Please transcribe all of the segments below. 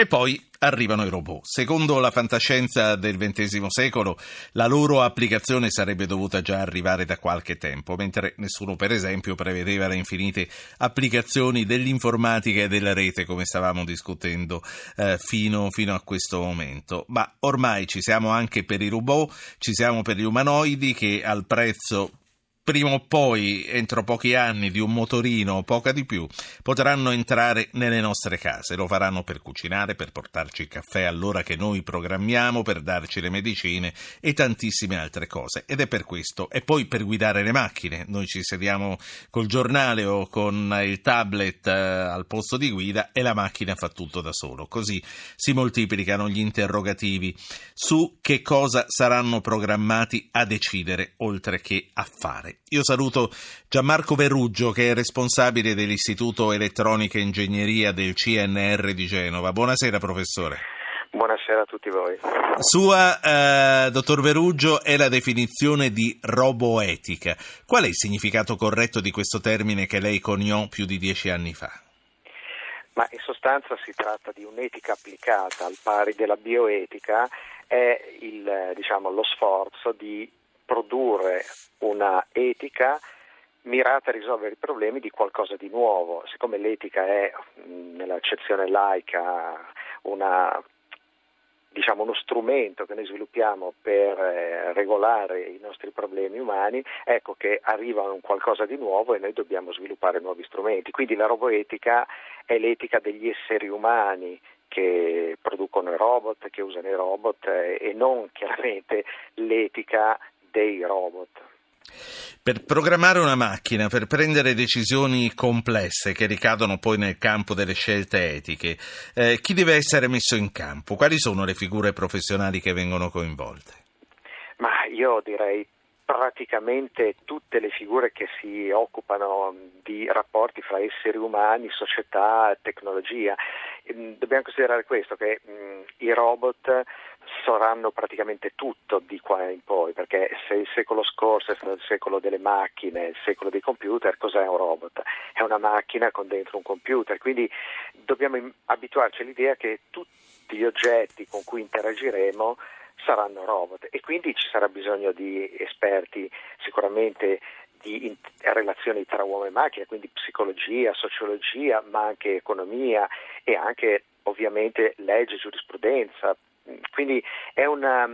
E poi arrivano i robot. Secondo la fantascienza del XX secolo, la loro applicazione sarebbe dovuta già arrivare da qualche tempo, mentre nessuno, per esempio, prevedeva le infinite applicazioni dell'informatica e della rete, come stavamo discutendo eh, fino, fino a questo momento. Ma ormai ci siamo anche per i robot, ci siamo per gli umanoidi che al prezzo prima o poi, entro pochi anni, di un motorino o poca di più, potranno entrare nelle nostre case. Lo faranno per cucinare, per portarci il caffè all'ora che noi programmiamo, per darci le medicine e tantissime altre cose. Ed è per questo. E poi per guidare le macchine. Noi ci sediamo col giornale o con il tablet eh, al posto di guida e la macchina fa tutto da solo. Così si moltiplicano gli interrogativi su che cosa saranno programmati a decidere oltre che a fare. Io saluto Gianmarco Verruggio che è responsabile dell'Istituto Elettronica e Ingegneria del CNR di Genova. Buonasera professore. Buonasera a tutti voi. Sua, eh, dottor Veruggio, è la definizione di roboetica. Qual è il significato corretto di questo termine che lei coniò più di dieci anni fa? Ma in sostanza si tratta di un'etica applicata al pari della bioetica, è il, diciamo, lo sforzo di produrre una etica mirata a risolvere i problemi di qualcosa di nuovo. Siccome l'etica è, nell'accezione laica, una, diciamo, uno strumento che noi sviluppiamo per eh, regolare i nostri problemi umani, ecco che arriva un qualcosa di nuovo e noi dobbiamo sviluppare nuovi strumenti. Quindi la roboetica è l'etica degli esseri umani che producono i robot, che usano i robot eh, e non chiaramente l'etica dei robot. Per programmare una macchina, per prendere decisioni complesse che ricadono poi nel campo delle scelte etiche, eh, chi deve essere messo in campo? Quali sono le figure professionali che vengono coinvolte? Ma io direi praticamente tutte le figure che si occupano di rapporti fra esseri umani, società, tecnologia. Ehm, dobbiamo considerare questo, che mh, i robot saranno praticamente tutto di qua in poi, perché se il secolo scorso è stato il secolo delle macchine, il secolo dei computer, cos'è un robot? È una macchina con dentro un computer, quindi dobbiamo abituarci all'idea che tutti gli oggetti con cui interagiremo saranno robot e quindi ci sarà bisogno di esperti sicuramente di relazioni tra uomo e macchina, quindi psicologia, sociologia, ma anche economia e anche ovviamente legge, giurisprudenza, quindi è, una,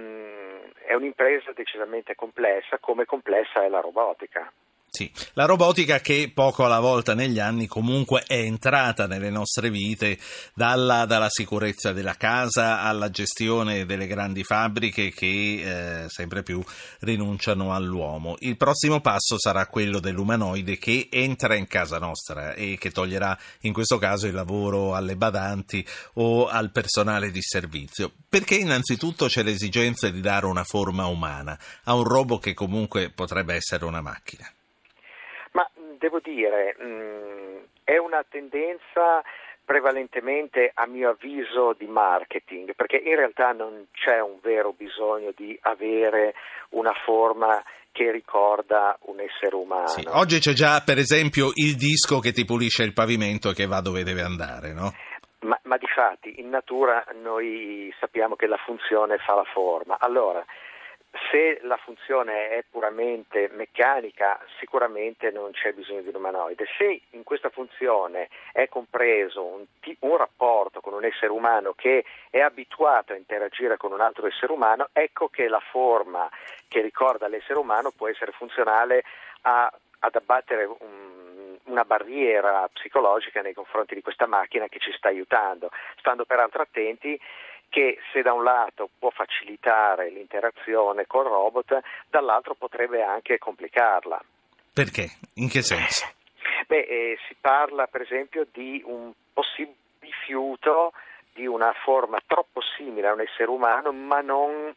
è un'impresa decisamente complessa, come complessa è la robotica. Sì, la robotica che poco alla volta negli anni comunque è entrata nelle nostre vite, dalla, dalla sicurezza della casa alla gestione delle grandi fabbriche che eh, sempre più rinunciano all'uomo. Il prossimo passo sarà quello dell'umanoide che entra in casa nostra e che toglierà in questo caso il lavoro alle badanti o al personale di servizio. Perché innanzitutto c'è l'esigenza di dare una forma umana a un robot che comunque potrebbe essere una macchina devo dire, mh, mm, è una tendenza prevalentemente a mio avviso di marketing, perché in realtà non c'è un vero bisogno di avere una forma che ricorda un essere umano. Sì, oggi c'è già per esempio il disco che ti pulisce il pavimento e che va dove deve andare, no? Ma, ma di fatti in natura noi sappiamo che la funzione fa la forma. Allora, se la funzione è puramente meccanica, sicuramente non c'è bisogno di un umanoide. Se in questa funzione è compreso un, un, rapporto con un essere umano che è abituato a interagire con un altro essere umano, ecco che la forma che ricorda l'essere umano può essere funzionale a, ad abbattere un, una barriera psicologica nei confronti di questa macchina che ci sta aiutando, stando peraltro attenti che se da un lato può facilitare l'interazione col robot, dall'altro potrebbe anche complicarla. Perché? In che senso? Beh, eh, si parla per esempio di un possibile rifiuto di una forma troppo simile a un essere umano, ma non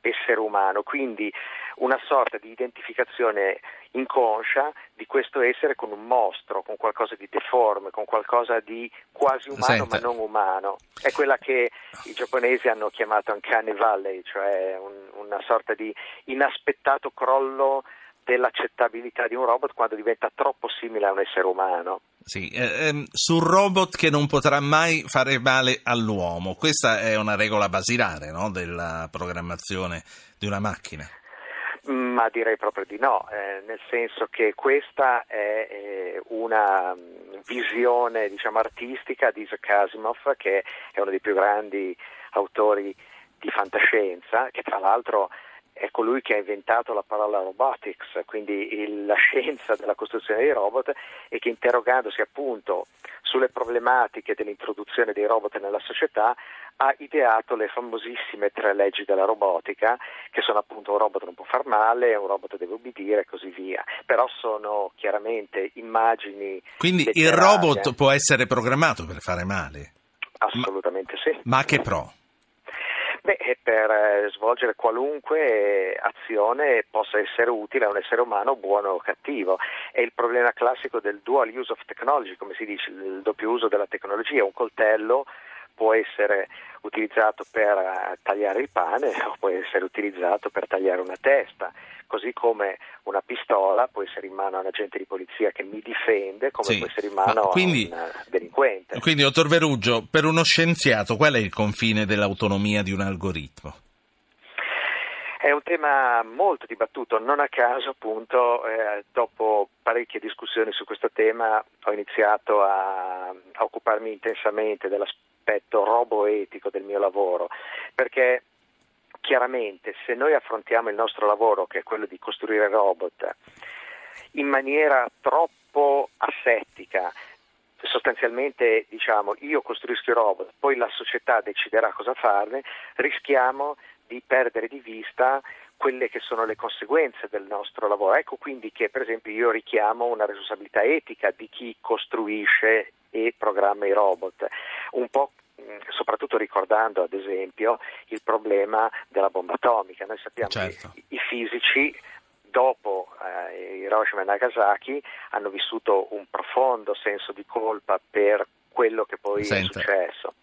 essere umano, quindi una sorta di identificazione inconscia di questo essere con un mostro, con qualcosa di deforme, con qualcosa di quasi umano Senta. ma non umano. È quella che i giapponesi hanno chiamato Uncanny Valley, cioè un, una sorta di inaspettato crollo dell'accettabilità di un robot quando diventa troppo simile a un essere umano. Sì, eh, ehm, sul robot che non potrà mai fare male all'uomo, questa è una regola basilare no? della programmazione di una macchina. Ma direi proprio di no, eh, nel senso che questa è eh, una mm, visione diciamo, artistica di Isaac Asimov, che è uno dei più grandi autori di fantascienza, che tra l'altro è colui che ha inventato la parola robotics, quindi il, la scienza della costruzione dei robot e che interrogandosi appunto sulle problematiche dell'introduzione dei robot nella società ha ideato le famosissime tre leggi della robotica, che sono appunto un robot non può far male, un robot deve obbedire e così via. Però sono chiaramente immagini. Quindi il robot può essere programmato per fare male? Assolutamente ma, sì. Ma che pro? Beh, per eh, svolgere qualunque azione possa essere utile a un essere umano buono o cattivo. È il problema classico del dual use of technology, come si dice, il doppio uso della tecnologia. Un coltello può essere utilizzato per eh, tagliare il pane o può essere utilizzato per tagliare una testa, così come una pistola può essere in mano a un agente di polizia che mi difende, come sì. può essere in mano quindi, a un eh, delinquente. Quindi, dottor Verugio, per uno scienziato qual è il confine dell'autonomia di un algoritmo? È un tema molto dibattuto, non a caso appunto eh, dopo parecchie discussioni su questo tema ho iniziato a, a occuparmi intensamente dell'aspetto aspetto roboetico del mio lavoro, perché chiaramente se noi affrontiamo il nostro lavoro, che è quello di costruire robot, in maniera troppo assettica, sostanzialmente diciamo io costruisco i robot, poi la società deciderà cosa farne, rischiamo di perdere di vista quelle che sono le conseguenze del nostro lavoro. Ecco quindi che per esempio io richiamo una responsabilità etica di chi costruisce e programma i robot, un po' soprattutto ricordando ad esempio il problema della bomba atomica. Noi sappiamo certo. che i fisici dopo eh, Hiroshima e Nagasaki hanno vissuto un profondo senso di colpa per quello che poi Senta. è successo.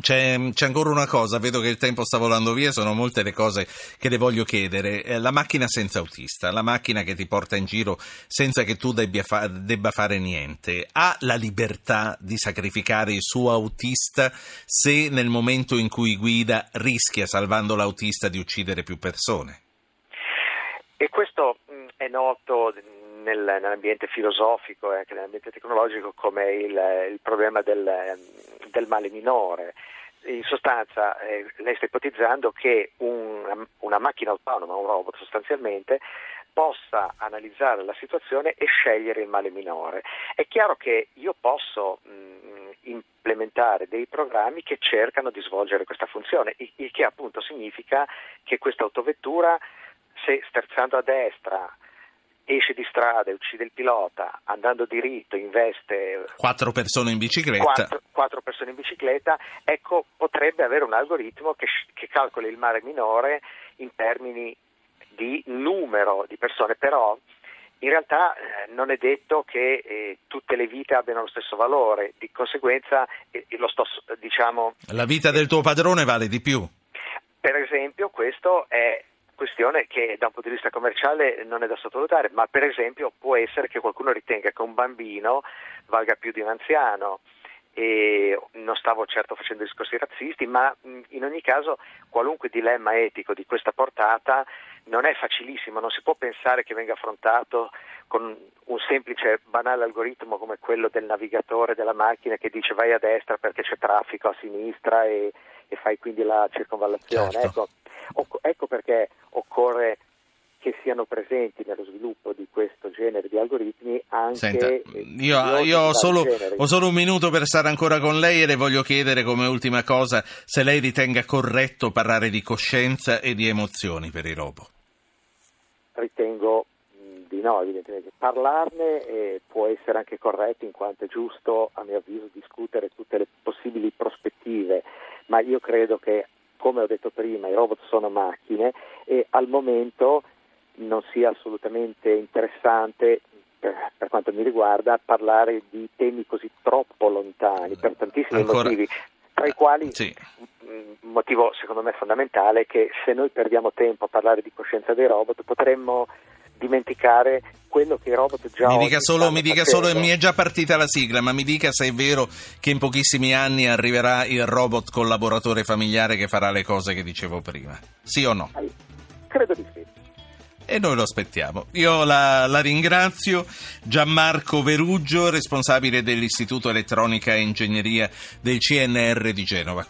C'è, c'è, ancora una cosa, vedo che il tempo sta volando via, sono molte le cose che le voglio chiedere. Eh, la macchina senza autista, la macchina che ti porta in giro senza che tu fa, debba fare niente, ha la libertà di sacrificare il suo autista se nel momento in cui guida rischia, salvando l'autista, di uccidere più persone? E questo mm, è noto nel, nell'ambiente filosofico e anche nell'ambiente tecnologico come il, il problema del, del, male minore. In sostanza eh, lei sta ipotizzando che un, una macchina autonoma, un robot sostanzialmente, possa analizzare la situazione e scegliere il male minore. È chiaro che io posso mh, implementare dei programmi che cercano di svolgere questa funzione, il che appunto significa che questa autovettura, se sterzando a destra esce di strada e uccide il pilota, andando diritto investe quattro persone in bicicletta, quattro, quattro persone in bicicletta, ecco potrebbe avere un algoritmo che, che calcoli il mare minore in termini di numero di persone, però in realtà eh, non è detto che eh, tutte le vite abbiano lo stesso valore, di conseguenza eh, sto, diciamo, la vita del tuo padrone vale di più. Per esempio questo è questione che da un punto di vista commerciale non è da sottovalutare, ma per esempio può essere che qualcuno ritenga che un bambino valga più di un anziano. E non stavo certo facendo discorsi razzisti, ma in ogni caso qualunque dilemma etico di questa portata non è facilissimo, non si può pensare che venga affrontato con un semplice banale algoritmo come quello del navigatore della macchina che dice vai a destra perché c'è traffico a sinistra e, e fai quindi la circonvallazione. Certo. Ecco, ecco perché occorre che siano presenti nello sviluppo di questo genere di algoritmi anche Senta, io, io ho, solo, ho, solo, un minuto per stare ancora con lei e le voglio chiedere come ultima cosa se lei ritenga corretto parlare di coscienza e di emozioni per i robot. Ritengo di no, evidentemente. Parlarne eh, può essere anche corretto in quanto è giusto, a mio avviso, discutere tutte le possibili prospettive, ma io credo che come ho detto prima, i robot sono macchine e al momento non sia assolutamente interessante per, quanto mi riguarda parlare di temi così troppo lontani per tantissimi Ancora... motivi tra i quali sì. un motivo secondo me fondamentale è che se noi perdiamo tempo a parlare di coscienza dei robot potremmo dimenticare quello che i robot già mi dica solo, mi dica solo, mi è già partita la sigla, ma mi dica se è vero che in pochissimi anni arriverà il robot collaboratore familiare che farà le cose che dicevo prima. Sì o no? Credo di sì. E noi lo aspettiamo. Io la, la, ringrazio. Gianmarco Veruggio, responsabile dell'Istituto Elettronica e Ingegneria del CNR di Genova.